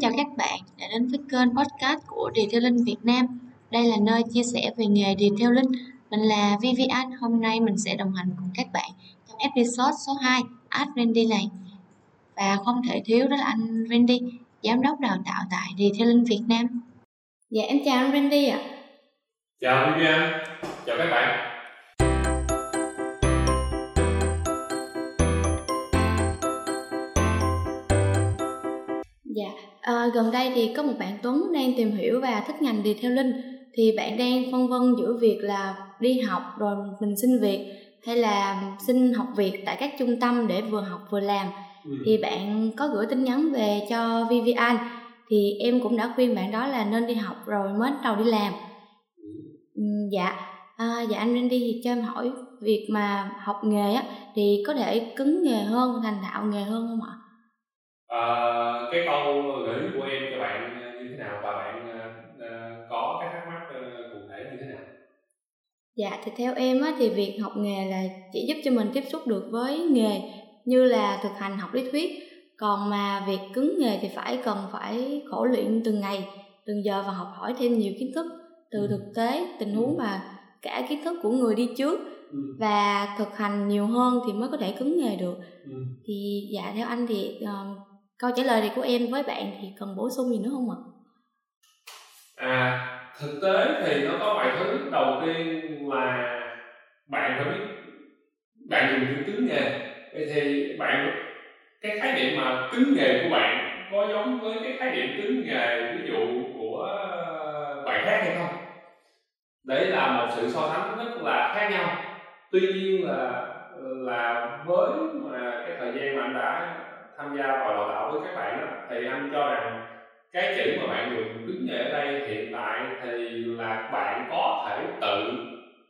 chào các bạn đã đến với kênh podcast của Detailing Việt Nam. Đây là nơi chia sẻ về nghề Detailing. Mình là Vivian, hôm nay mình sẽ đồng hành cùng các bạn trong episode số 2 Ask Randy này. Và không thể thiếu đó là anh Randy, giám đốc đào tạo tại Detailing Việt Nam. Dạ em chào anh Randy ạ. Chào Vivian, chào các bạn. Dạ, à, gần đây thì có một bạn Tuấn đang tìm hiểu và thích ngành detailing thì bạn đang phân vân giữa việc là đi học rồi mình xin việc hay là xin học việc tại các trung tâm để vừa học vừa làm. Ừ. thì bạn có gửi tin nhắn về cho Vivian. Thì em cũng đã khuyên bạn đó là nên đi học rồi mới đầu đi làm. Ừ, dạ. À, dạ anh Randy thì cho em hỏi việc mà học nghề á thì có thể cứng nghề hơn thành thạo nghề hơn không ạ à, cái câu gợi ý của em cho bạn như thế nào và bạn uh, có cái thắc mắc cụ thể như thế nào dạ thì theo em á, thì việc học nghề là chỉ giúp cho mình tiếp xúc được với nghề như là thực hành học lý thuyết còn mà việc cứng nghề thì phải cần phải khổ luyện từng ngày từng giờ và học hỏi thêm nhiều kiến thức từ ừ. thực tế tình huống ừ. và cả kiến thức của người đi trước ừ. và thực hành nhiều hơn thì mới có thể cứng nghề được ừ. thì dạ theo anh thì uh, câu trả lời này của em với bạn thì cần bổ sung gì nữa không ạ? À thực tế thì nó có vài thứ. Đầu tiên là bạn phải biết, bạn dùng chữ cứng nghề. Vậy thì bạn, cái khái niệm mà cứng nghề của bạn có giống với cái khái niệm cứng nghề, ví dụ, của bạn khác hay không? Đấy là một sự so sánh rất là khác nhau. Tuy nhiên là là với mà cái thời gian mà anh đã tham gia vào đào tạo với các bạn đó, thì anh cho rằng cái chữ mà bạn dùng đứng nhẹ ở đây hiện tại thì là bạn có thể tự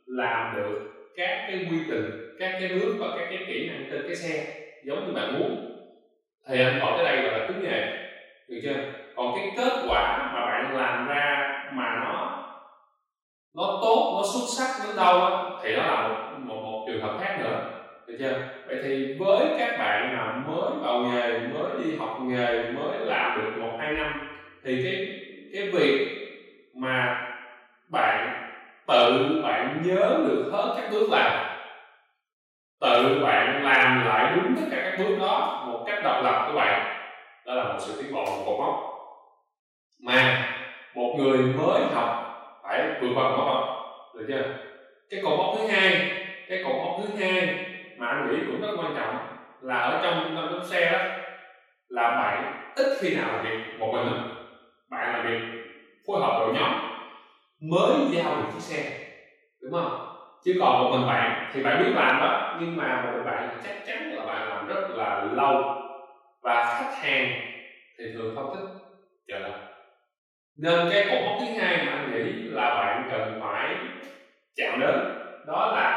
làm được các cái quy trình các cái bước và các cái kỹ năng trên cái xe giống như bạn muốn. Thì anh gọi tới đây gọi là cứng nghề được chưa? Còn cái kết quả mà bạn làm ra mà nó nó tốt nó xuất sắc đến đâu đó, thì đó là một, một một trường hợp khác được chưa? Vậy thì với các bạn nào mới vào nghề, mới đi học nghề, mới làm được một, hai năm, thì cái cái việc mà bạn, tự bạn nhớ được hết các bước làm, tự bạn làm lại đúng tất cả các bước đó một cách độc lập của bạn, đó là một sự tiến bộ, một cột mốc. Mà một người mới học phải vượt qua cột mốc được chưa? Cái cột mốc thứ hai, cái cột mốc thứ hai mà anh nghĩ cũng rất quan trọng là ở trong trung tâm đón xe đó, là bạn ít khi nào làm việc một mình mình bạn làm việc phối hợp đội nhóm mới giao được chiếc xe, đúng không? Chứ còn một mình bạn thì bạn biết làm đó, nhưng mà một mình bạn chắc chắn là bạn làm rất là lâu và khách hàng thì thường không thích chờ đợi nên cái cột mốc thứ hai mà anh nghĩ là bạn cần phải chạm đến đó là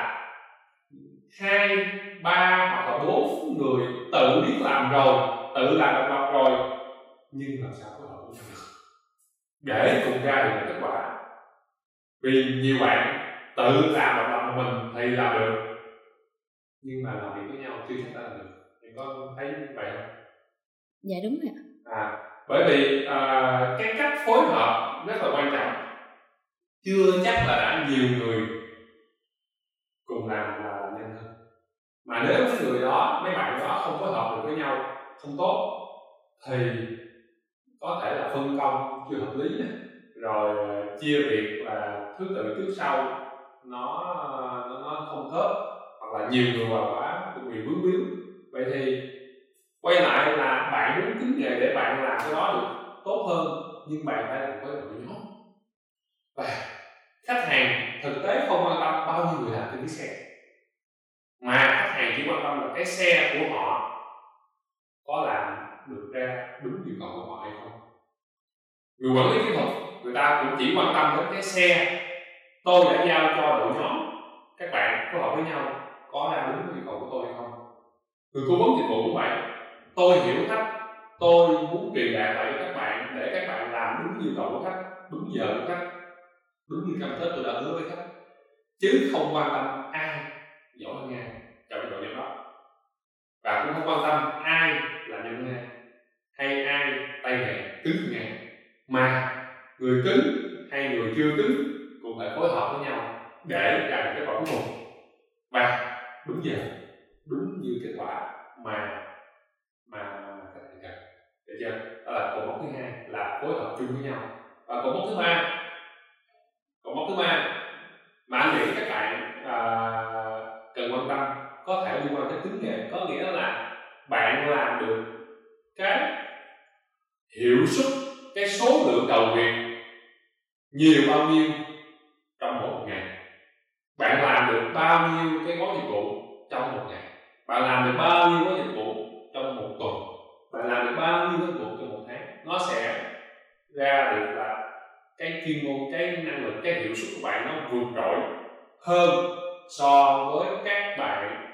hai ba hoặc là bốn người tự biết làm rồi tự làm độc lập rồi. Nhưng làm sao phối hợp với nhau được? Để cùng ra được kết quả. Vì nhiều bạn tự làm độc lập một mình thì làm được. Nhưng mà làm việc với nhau chưa chắc đã làm được. Em có thấy vậy không? Dạ đúng rồi à bởi vì à, cái cách phối hợp rất là quan trọng. Chưa chắc là đã nhiều người mà nếu cái người đó mấy bạn đó không phối hợp được với nhau không tốt thì có thể là phân công chưa hợp lý này rồi ờ, chia việc là thứ tự trước sau nó nó, nó không khớp hoặc là nhiều người vào quá bị vướng víu. Vậy thì quay lại là bạn muốn kiếm nghề để bạn làm cái đó được tốt hơn nhưng bạn phải làm với đội nhóm và khách hàng thực tế không quan tâm bao nhiêu người làm trên chiếc xe mà khách hàng chỉ quan tâm là cái xe của họ có làm được ra đúng yêu cầu của họ hay không? Người quản lý kỹ thuật, người ta cũng chỉ quan tâm đến cái xe. Tôi đã giao cho đội nhóm, các bạn phối hợp với nhau, có ra đúng yêu cầu của tôi hay không? Người cố vấn dịch vụ cũng vậy. Tôi hiểu khách. Tôi muốn truyền đạt lại cho các bạn để các bạn làm đúng yêu cầu của khách, đúng giờ của khách, đúng như cam kết tôi đã hứa với khách. Chứ không quan tâm ai giỏi hơn ai trong cái đội nhóm đó và cũng không quan tâm ai là nhân ai hay ai tay nghề cứng nghề, mà người cứng hay người chưa cứng cũng phải phối hợp với nhau để đạt kết quả cuối cùng. Và đúng giờ, đúng như kết quả mà mà cần. Được chưa? Đó là cột mốc thứ hai là phối hợp chung với nhau. Và cột mốc thứ ba cột mốc thứ ba mà anh nghĩ các bạn à, cần quan tâm có thể liên quan tới tính nghề có nghĩa là bạn làm được cái hiệu suất cái số lượng đầu việc nhiều bao nhiêu trong một ngày. Bạn làm được bao nhiêu cái gói dịch vụ trong một ngày? Bạn làm được bao nhiêu gói dịch vụ trong một tuần? Bạn làm được bao nhiêu gói dịch vụ trong một tháng? Nó sẽ ra được là cái chuyên môn, cái năng lực, cái hiệu suất của bạn nó vượt trội hơn so với các bạn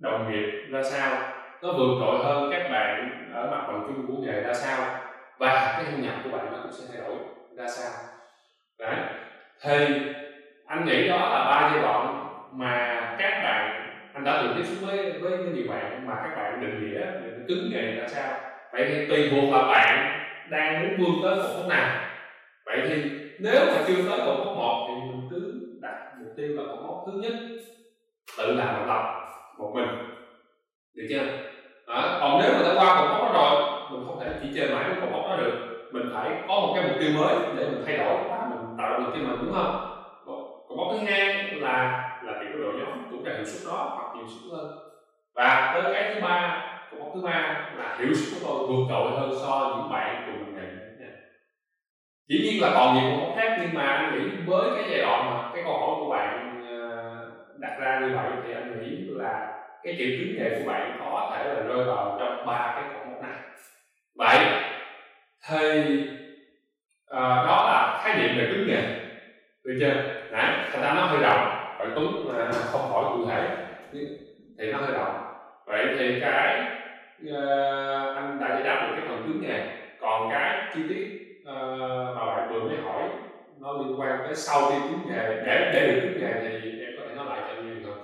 đồng nghiệp ra sao. Nó vượt trội hơn các bạn ở mặt bằng chung của nghề ra sao. Và cái thu nhập của bạn nó cũng sẽ thay đổi ra sao. Đấy. Thì anh nghĩ đó là ba giai đoạn mà các bạn anh đã từng tiếp xúc với với, nhiều bạn mà các bạn định nghĩa định cứng nghề ra sao. Vậy thì tùy thuộc là bạn đang muốn vươn tới một mức nào. Vậy thì nếu mà chưa tới cột mốc một thì mình cứ đặt mục tiêu là cột mốc thứ nhất tự làm bài tập một mình. Được chưa? Đó. còn nếu mà đã qua cột mốc đó rồi mình không thể chỉ chơi mãi với cột mốc đó được mình phải có một cái mục tiêu mới để mình thay đổi và mình tạo động lực cho mình đúng không? Còn mốc thứ hai là là việc của đội nhóm cũng là hiệu suất đó, hoặc hiệu suất hơn và tới cái thứ ba của mốc thứ ba là hiệu suất của tôi vượt trội hơn so với những bạn cùng mình nghề dĩ nhiên là còn nhiều cột mốc khác, nhưng mà anh nghĩ với cái giai đoạn mà cái câu hỏi của bạn ờ, đặt ra như vậy thì anh nghĩ là cái triệu chứng nghề của bạn có thể là rơi vào trong ba cái cột mốc này. Vậy thì à, đó là khái niệm về cứng nghề được chưa? Nãy thành ra nó hơi rộng. Bạn tuấn à, không hỏi cụ thể. Thì nó hơi rộng. Vậy thì cái uh, anh đã giải đáp được cái phần cứng nghề còn cái chi tiết uh, mà bạn vừa mới hỏi nó liên quan tới sau khi cứng nghề để để được cứng nghề thì em có thể nói lại cho anh nghe không?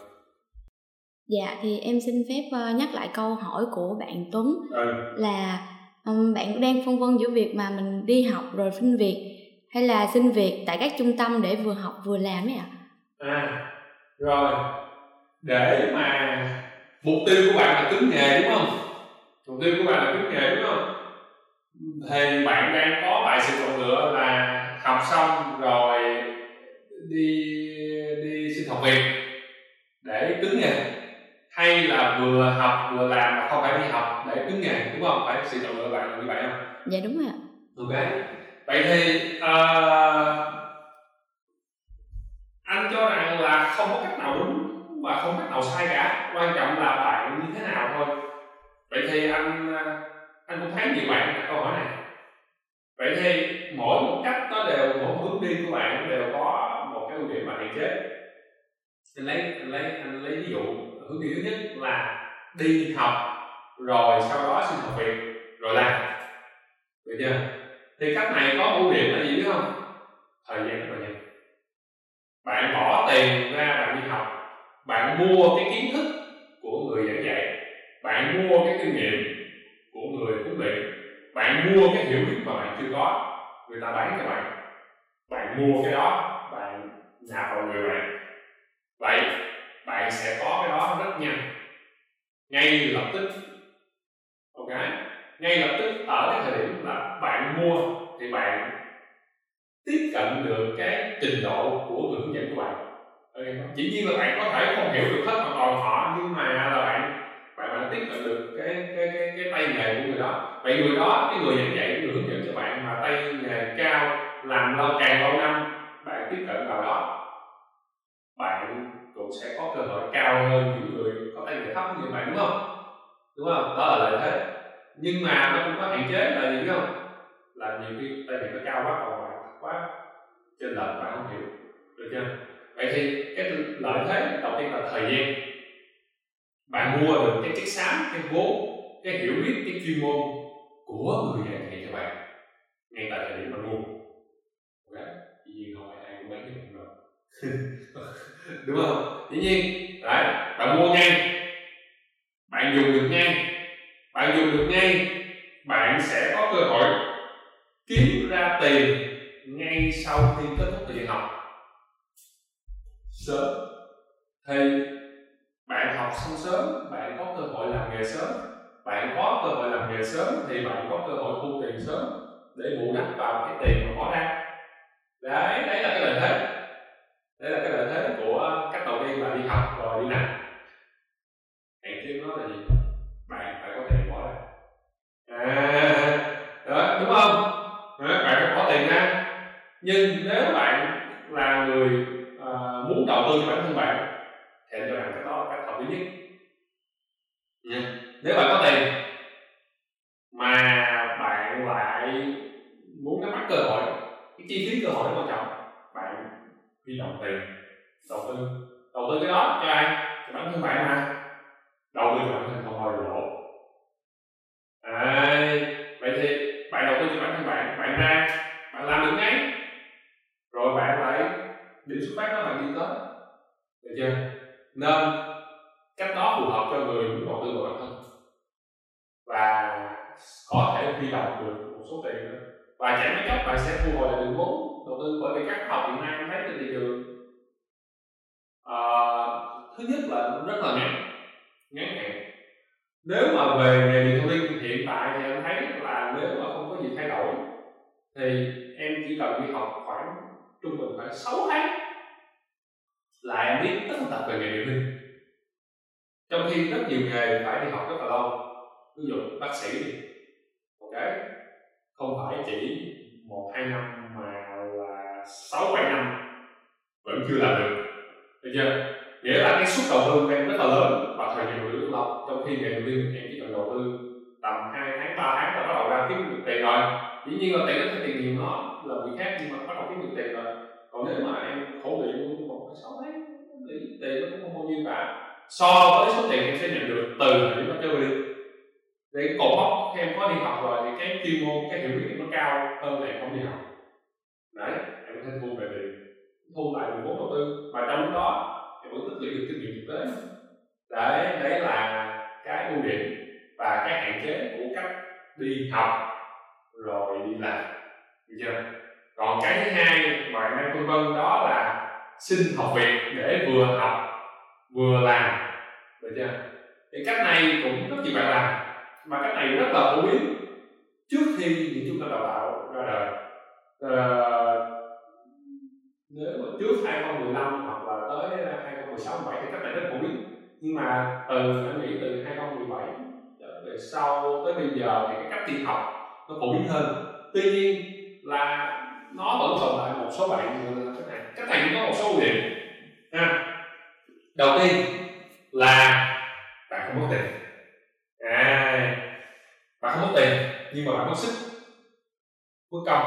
Dạ thì em xin phép uh, nhắc lại câu hỏi của bạn Tuấn. Ừ. là um, bạn đang phân vân giữa việc mà mình đi học rồi xin việc hay là xin việc tại các trung tâm để vừa học vừa làm ấy ạ? À rồi để mà mục tiêu của bạn là cứng nghề đúng không? Mục tiêu của bạn là cứng nghề đúng không? Thì bạn đang có bài sự chọn lựa là học xong rồi đi đi xin học việc để cứng nghề hay là vừa học vừa làm mà không phải đi học để cứng nghề đúng không? Phải sự chọn lựa bạn là như vậy không? Dạ đúng rồi ạ. Ok. Vậy thì uh, anh cho rằng là không có cách nào đúng và không có cách nào sai cả. Quan trọng là bạn như thế nào thôi. Vậy thì anh anh cũng thấy nhiều bạn đặt câu hỏi này. Vậy thì mỗi một cách nó đều mỗi hướng đi của bạn đều có một cái ưu điểm và hạn chế. Anh lấy anh lấy anh lấy ví dụ hướng đi thứ nhất là đi học, rồi sau đó xin học việc, rồi làm. Được chưa? Thì cách này có ưu điểm là gì biết không? Thời gian rất là nhanh. Bạn bỏ tiền ra bạn đi học. Bạn mua cái kiến thức của người giảng dạy. Bạn mua cái kinh nghiệm của người huấn luyện. Bạn mua cái hiểu biết mà bạn chưa có. Người ta bán cho bạn. Bạn mua cái đó bạn nạp vào người bạn vậy bạn sẽ có cái đó rất nhanh ngay lập tức. Ok? Ngay lập tức, ở cái thời điểm là bạn mua thì bạn tiếp cận được cái trình độ của người hướng dẫn của bạn. Okay. chỉ nhiên là bạn có thể không hiểu được hết hoàn toàn họ, nhưng mà là bạn bạn bạn tiếp cận được cái cái cái cái tay nghề của người đó. Vậy người đó, cái người giảng dạy, người hướng dẫn cho bạn mà tay nghề cao, làm lâu, càng lâu năm, bạn tiếp cận vào đó, bạn cũng sẽ có cơ hội cao hơn những người, có tay nghề thấp như bạn, đúng không? Đúng không? Đó là lợi thế. Nhưng mà nó cũng có hạn chế là gì, biết không? Là nhiều khi tay nghề nó cao quá, còn bạn quá, trên lệch bạn không hiểu. Được chưa? Vậy thì cái lợi thế đầu tiên là thời gian. Bạn mua được cái chất xám, cái vốn cái hiểu biết, cái chuyên môn của người dạy nghề cho bạn ngay tại thời điểm bạn mua. Ok? Dĩ nhiên không phải ai cũng bán cho bạn rồi đúng không? Dĩ nhiên, đấy, bạn mua ngay bạn dùng được ngay. Bạn dùng được ngay, bạn sẽ có cơ hội kiếm ra tiền ngay sau khi kết thúc thời gian học. Sớm. Thì bạn học xong sớm, bạn có cơ hội làm nghề sớm. Bạn có cơ hội làm nghề sớm thì bạn có cơ hội thu tiền sớm để bù đắp vào cái tiền mà có ra. Đấy đấy là cái lợi thế. Đấy là cái lợi thế của cách đầu tiên là đi học rồi đi làm. Muốn đầu tư cho bản thân bạn thì anh cho rằng cái đó là cách hợp lý nhất. Nha nếu bạn có tiền mà bạn lại muốn nắm bắt cơ hội cái chi phí cơ hội rất quan trọng bạn huy động tiền đầu tư. Đầu tư cái đó cho ai? Cho bản thân bạn mà. Đầu tư cho bản thân không bao giờ lỗ à, vậy thì bạn đầu tư cho bản thân bạn bạn ra bạn làm được ngay rồi bạn lại điểm xuất phát đó bạn đi tới được chưa nên cách đó phù hợp cho người muốn đầu tư vào bản thân và có thể huy động được một số tiền nữa và chẳng mấy chốc bạn sẽ thu hồi lại được vốn đầu tư bởi vì các học hiện nay thấy trên thị trường. À, thứ nhất là rất là ngắn ngắn hạn. Nếu mà về nghề điện thông tin hiện tại thì em thấy là nếu mà không có gì thay đổi thì em chỉ cần đi học khoảng trung bình khoảng 6 tháng là em biết tất tật về nghề điện linh trong khi rất nhiều nghề phải đi học rất là lâu. Ví dụ bác sĩ đi ok? Không phải chỉ một hai năm mà là sáu bảy năm. Vẫn chưa làm được. Được chưa? Nghĩa là cái suất đầu tư của em rất là lớn. Và thời gian đầu tư rất lâu. Trong khi nghề đầu tư em chỉ cần đầu tư tầm hai tháng ba tháng là bắt đầu ra kiếm được tiền rồi. Dĩ nhiên là tiền ít hay tiền nhiều nó là việc khác nhưng mà bắt đầu kiếm được tiền rồi. Còn nếu mà em khổ luyện luôn một cái sáu tháng thì tiền nó cũng không bao nhiêu cả. So với số tiền em sẽ nhận được từ điểm đó trở đi để cột mốc khi em có đi học rồi thì cái chuyên môn, cái hiểu biết nó cao hơn là em không đi học. Đấy, em có thể thu về tiền thu lại nguồn vốn đầu tư và trong lúc đó em vẫn tích lũy được kinh nghiệm thực tế. Đấy đấy là cái ưu điểm và cái hạn chế của cách đi học rồi đi làm. Được chưa? Còn cái thứ hai mà em đang phân vân đó là xin học việc để vừa học, vừa làm. Được chưa? Thì cách này cũng rất nhiều bạn làm mà cách này rất là phổ biến. Trước khi những trung tâm đào tạo ra đời. À, nếu mà trước 2015 hoặc là tới 2016 17 thì cách này rất phổ biến. Nhưng mà từ anh nghĩ từ 2017 về sau tới bây giờ thì cái cách tiền học nó phổ biến hơn. Tuy nhiên là nó vẫn tồn tại một số bạn như là cách này cách này cũng có một số ưu điểm. Ha. Đầu tiên là bạn không mất tiền bạn không mất tiền nhưng mà bạn mất sức mất công.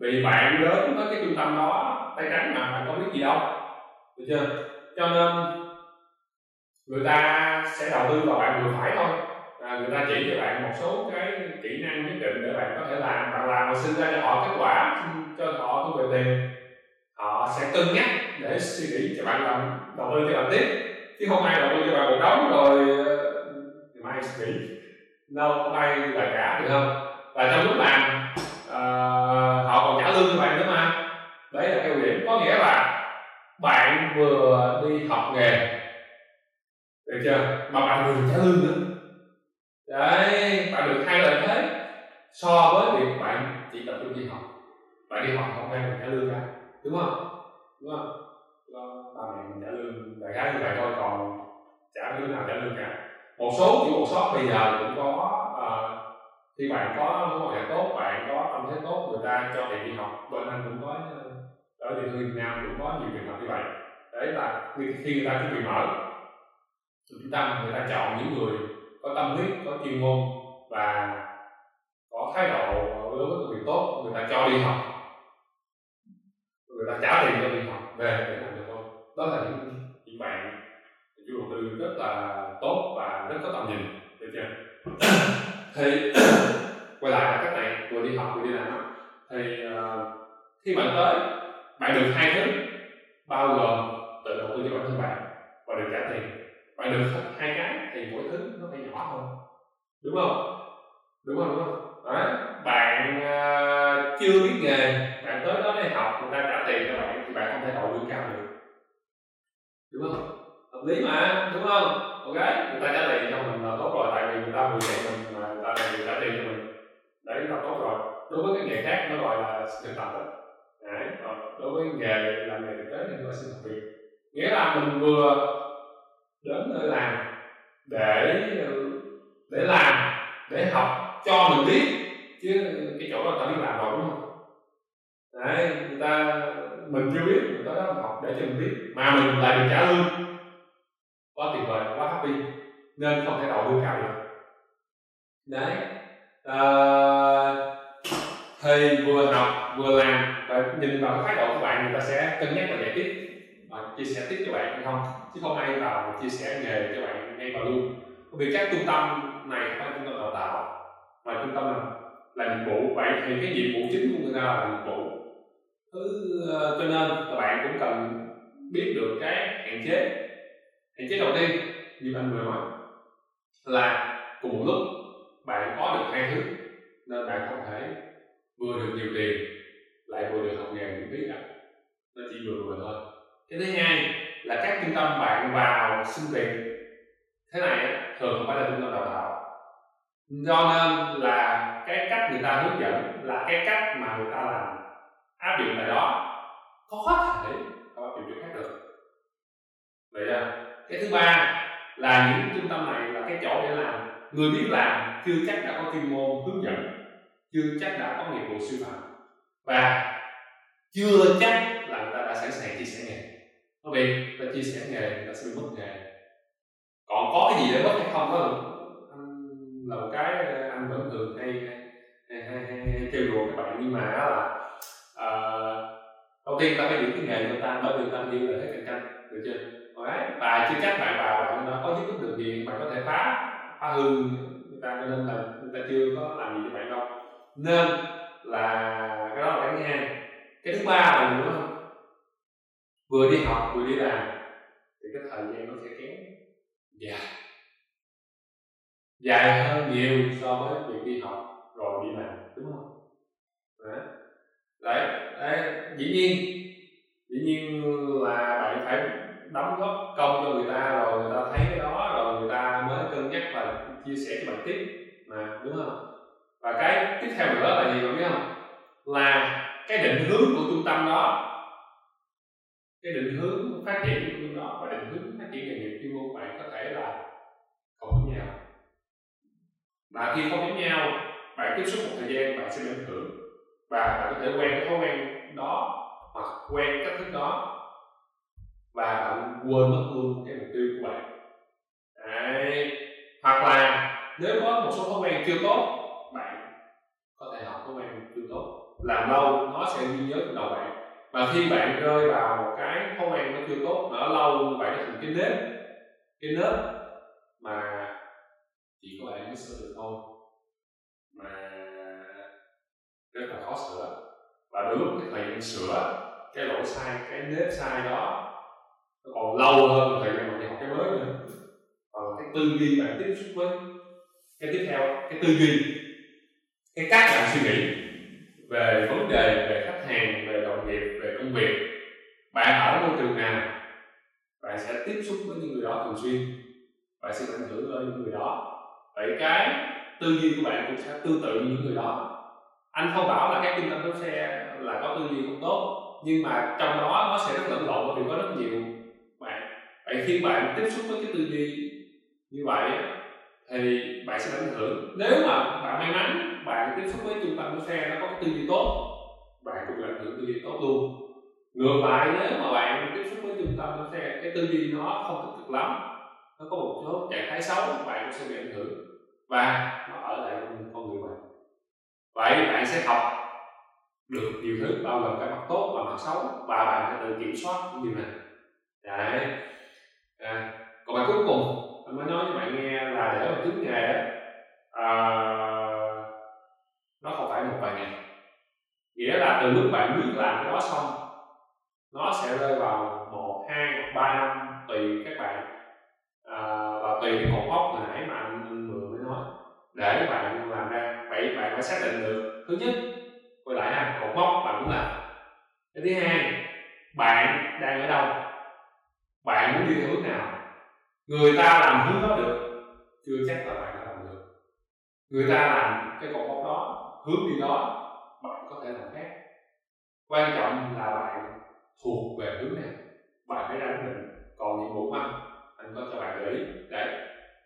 Vì bạn lớn tới cái trung tâm đó tay trắng mà bạn không biết gì đâu. Được chưa? Cho nên người ta sẽ đầu tư vào bạn vừa phải thôi. À, người ta chỉ cho bạn một số cái kỹ năng nhất định để bạn có thể làm. Bạn làm và sinh ra cho họ kết quả cho họ thu về tiền. Họ sẽ cân nhắc để suy nghĩ cho bạn làm đầu tư cho làm tiếp. Chứ không ai đầu tư cho bạn một đống rồi ờ, ngày mai suy nghĩ lâu không ai là cả được không? Và trong lúc làm à, họ còn trả lương cho bạn nữa mà. Đấy là cái ưu điểm có nghĩa là bạn vừa đi học nghề được chưa? Mà bạn vừa trả lương nữa. Đấy bạn được hai lợi thế so với việc bạn chỉ tập trung đi học. Bạn đi học không ai trả lương cả. Đúng không? Đúng không? Ba mẹ trả lương. Đại khái như vậy thôi còn trả lương nào trả lương cả một số chủ workshop bây giờ cũng có uh, khi bạn có mối quan hệ tốt bạn có tâm thế tốt người ta cho bạn đi học. Bên anh cũng có ờ, ở địa phương Việt Nam cũng có nhiều trường hợp như vậy. Đấy là khi người ta chuẩn bị mở trung tâm người ta chọn những người có tâm huyết có chuyên môn và có thái độ đối với công việc tốt người ta cho đi học. Người ta trả tiền cho đi học về để làm cho tôi đó là những những bạn chủ đầu tư rất là tốt và rất có tầm nhìn. Được chưa? Thì quay lại là cách này vừa đi học vừa đi làm thì uh, khi bạn tới bạn được hai thứ bao gồm tự đầu tư cho bản thân bạn và được trả tiền. Bạn được hai cái thì mỗi thứ nó phải nhỏ hơn đúng không? Đúng không? Đúng không? Đấy. Bạn uh, chưa biết nghề bạn tới đó để học người ta trả tiền cho bạn thì bạn không thể đầu tư cao được. Đúng không? Hợp lý mà, đúng không? Ok. Người ta trả tiền cho mình là tốt rồi, tại vì người ta vừa dạy mình mà, người ta này trả tiền cho mình. Đấy, là tốt rồi. Đối với cái nghề khác, nó gọi là thực tập đó. Đấy, còn đối với nghề làm nghề thực tế thì nó xin học việc. Nghĩa là mình vừa đến nơi làm để để làm, để học cho mình biết, chứ cái chỗ đó ta biết làm rồi, đúng không? Đấy, người ta, mình chưa biết, người ta đó học để cho mình biết, mà mình lại được trả lương quá tuyệt vời quá happy. Nên không thể đậu lương cao được. Đấy. À, thì vừa học vừa làm và nhìn vào cái thái độ của bạn người ta sẽ cân nhắc và giải quyết và chia sẻ tiếp cho bạn hay không? Chứ không ai vào chia sẻ nghề cho bạn ngay vào luôn. Bởi vì các trung tâm này không phải trung tâm đào tạo mà trung tâm làm làm nhiệm vụ vậy thì cái nhiệm vụ chính của người ta là nhiệm vụ. Thứ ờ, cho nên là bạn cũng cần biết được cái hạn chế hạn cái đầu tiên như anh vừa nói là cùng một lúc bạn có được hai thứ. Nên bạn không thể vừa được nhiều tiền lại vừa được học nghề miễn phí cả. Nó chỉ vừa vừa thôi. Cái thứ hai là các trung tâm bạn vào xin việc thế này á, thường không phải là trung tâm đào tạo. Do nên là cái cách người ta hướng dẫn là cái cách mà người ta làm áp dụng tại đó có thể không áp dụng chỗ khác được. Vậy à cái thứ ba là những trung tâm này là cái chỗ để làm. Người biết làm chưa chắc đã có chuyên môn hướng dẫn chưa chắc đã có nghiệp vụ sư phạm. Và chưa chắc là người ta đã sẵn sàng chia sẻ nghề. Bởi vì ta chia sẻ nghề người ta sẽ bị mất nghề. Còn có cái gì để mất hay không đó? Là anh là một cái ờ, anh vẫn thường hay hay, hay, hay, hay kêu đùa các bạn. Nhưng mà đó là uh, đầu tiên ta phải giữ cái nghề của ta bởi vì ta phải giữ lợi thế cạnh tranh được chưa? Và chưa chắc bạn vào bạn nó có giúp ích được gì bạn có thể phá. Phá hư người ta cho nên là người ta chưa có làm gì cho bạn đâu. Nên là cái đó là cái nghe cái thứ ba là nữa không? Vừa đi học vừa đi làm thì cái thời gian nó sẽ kéo dài dạ. dài hơn nhiều so với việc đi học rồi đi làm đúng không? Đấy đấy, đấy. dĩ nhiên dĩ nhiên là bạn phải đóng góp công cho người ta rồi người ta thấy cái đó, rồi người ta mới cân nhắc và chia sẻ cho bạn tiếp mà, đúng không? Và cái tiếp theo nữa là gì bạn biết không? Là cái định hướng của trung tâm đó. Cái định hướng phát triển của trung tâm đó và định hướng phát triển nghề nghiệp chuyên môn bạn có thể là không giống nhau. Mà khi không giống nhau, bạn tiếp xúc một thời gian, bạn sẽ bị ảnh hưởng. Và bạn có thể quen cái thói quen đó hoặc quen cách thức đó và bạn quên mất luôn cái mục tiêu của bạn. Đấy. hoặc là nếu có một số thói quen chưa tốt, bạn có thể học thói quen chưa tốt. Làm lâu, nó sẽ ghi nhớ trong đầu bạn. Và khi bạn rơi vào một cái thói quen nó chưa tốt nó lâu như vậy nó thành cái nếp cái nếp mà chỉ có bạn mới sửa được thôi. Mà rất là khó sửa. Và đôi lúc cái thời gian sửa, cái lỗi sai, cái nếp sai đó còn lâu hơn thời gian mình học cái mới nữa. Còn cái tư duy bạn tiếp xúc với. Cái tiếp theo, cái tư duy. Cái cách bạn suy nghĩ về vấn đề, về khách hàng, về đồng nghiệp, về công việc. Bạn ở môi trường nào, bạn sẽ tiếp xúc với những người đó thường xuyên. Bạn sẽ ảnh hưởng lên những người đó. Vậy cái tư duy của bạn cũng sẽ tương tự như những người đó. Anh không bảo là các trung tâm đỗ xe là có tư duy không tốt, nhưng mà trong đó nó sẽ rất lẫn lộn bởi vì có rất nhiều vậy khi bạn tiếp xúc với cái tư duy như vậy thì bạn sẽ ảnh hưởng. Nếu mà bạn may mắn, bạn tiếp xúc với trung tâm của xe nó có cái tư duy tốt, bạn cũng ảnh hưởng tư duy tốt luôn. Ngược lại, nếu mà bạn tiếp xúc với trung tâm của xe, cái tư duy nó không tích cực lắm, nó có một số trạng thái xấu, bạn cũng sẽ bị ảnh hưởng và nó ở lại con người bạn. Vậy bạn sẽ học được nhiều thứ, bao gồm cả mặt tốt và mặt xấu, và bạn phải tự kiểm soát những điều này đấy à, còn bài cuối cùng anh mới nói với bạn nghe là để mà chứng nghề á à, nó không phải một vài ngày nghĩa là từ lúc bạn biết làm cái đó xong nó sẽ rơi vào một hai hoặc ba năm tùy các bạn. À, và tùy cái cột mốc hồi nãy mà anh vừa mới nói. Để bạn làm ra vậy bạn phải xác định được. Thứ nhất quay lại ha cột mốc bạn muốn làm. Cái thứ hai bạn đang ở đâu? Bạn muốn đi theo hướng nào? Người ta làm hướng đó được, chưa chắc là bạn đã làm được. Người ta làm cái cột mốc đó, hướng đi đó, bạn có thể làm khác. Quan trọng là bạn thuộc về hướng nào bạn phải ra định còn nhiệm vụ anh anh có cho bạn gợi ý. Đấy,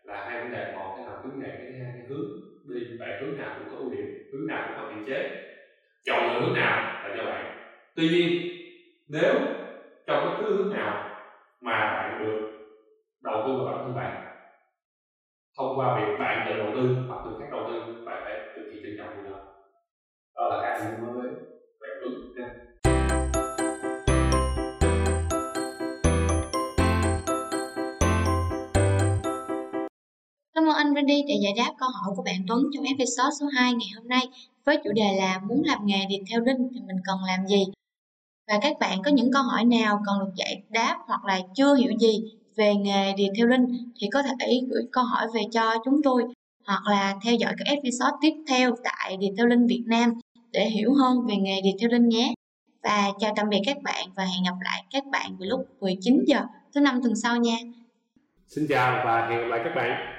là hai vấn đề. Một cái làm hướng này, cái hai cái hướng đi. Bạn hướng nào cũng có ưu điểm, hướng nào cũng có hạn chế. Chọn lựa hướng nào là cho bạn. Tuy nhiên, nếu trong bất cứ hướng nào mà bạn được đầu tư vào bản thân bạn. Thông qua việc bạn tự đầu tư hoặc người khác đầu tư, bạn phải cực kỳ trân trọng điều đó. Đó là cái anh muốn bạn ứng nha. Cảm ơn anh Randy đã giải đáp câu hỏi của bạn Tuấn trong episode số 2 ngày hôm nay với chủ đề là muốn làm nghề điệp theo linh thì mình cần làm gì? Và các bạn có những câu hỏi nào cần được giải đáp hoặc là chưa hiểu gì về nghề điệp theo linh thì có thể gửi câu hỏi về cho chúng tôi hoặc là theo dõi các episode tiếp theo tại Điệp theo linh Việt Nam để hiểu hơn về nghề điệp theo linh nhé. Và chào tạm biệt các bạn và hẹn gặp lại các bạn vào lúc 19 giờ thứ năm tuần sau nha. Xin chào và hẹn gặp lại các bạn.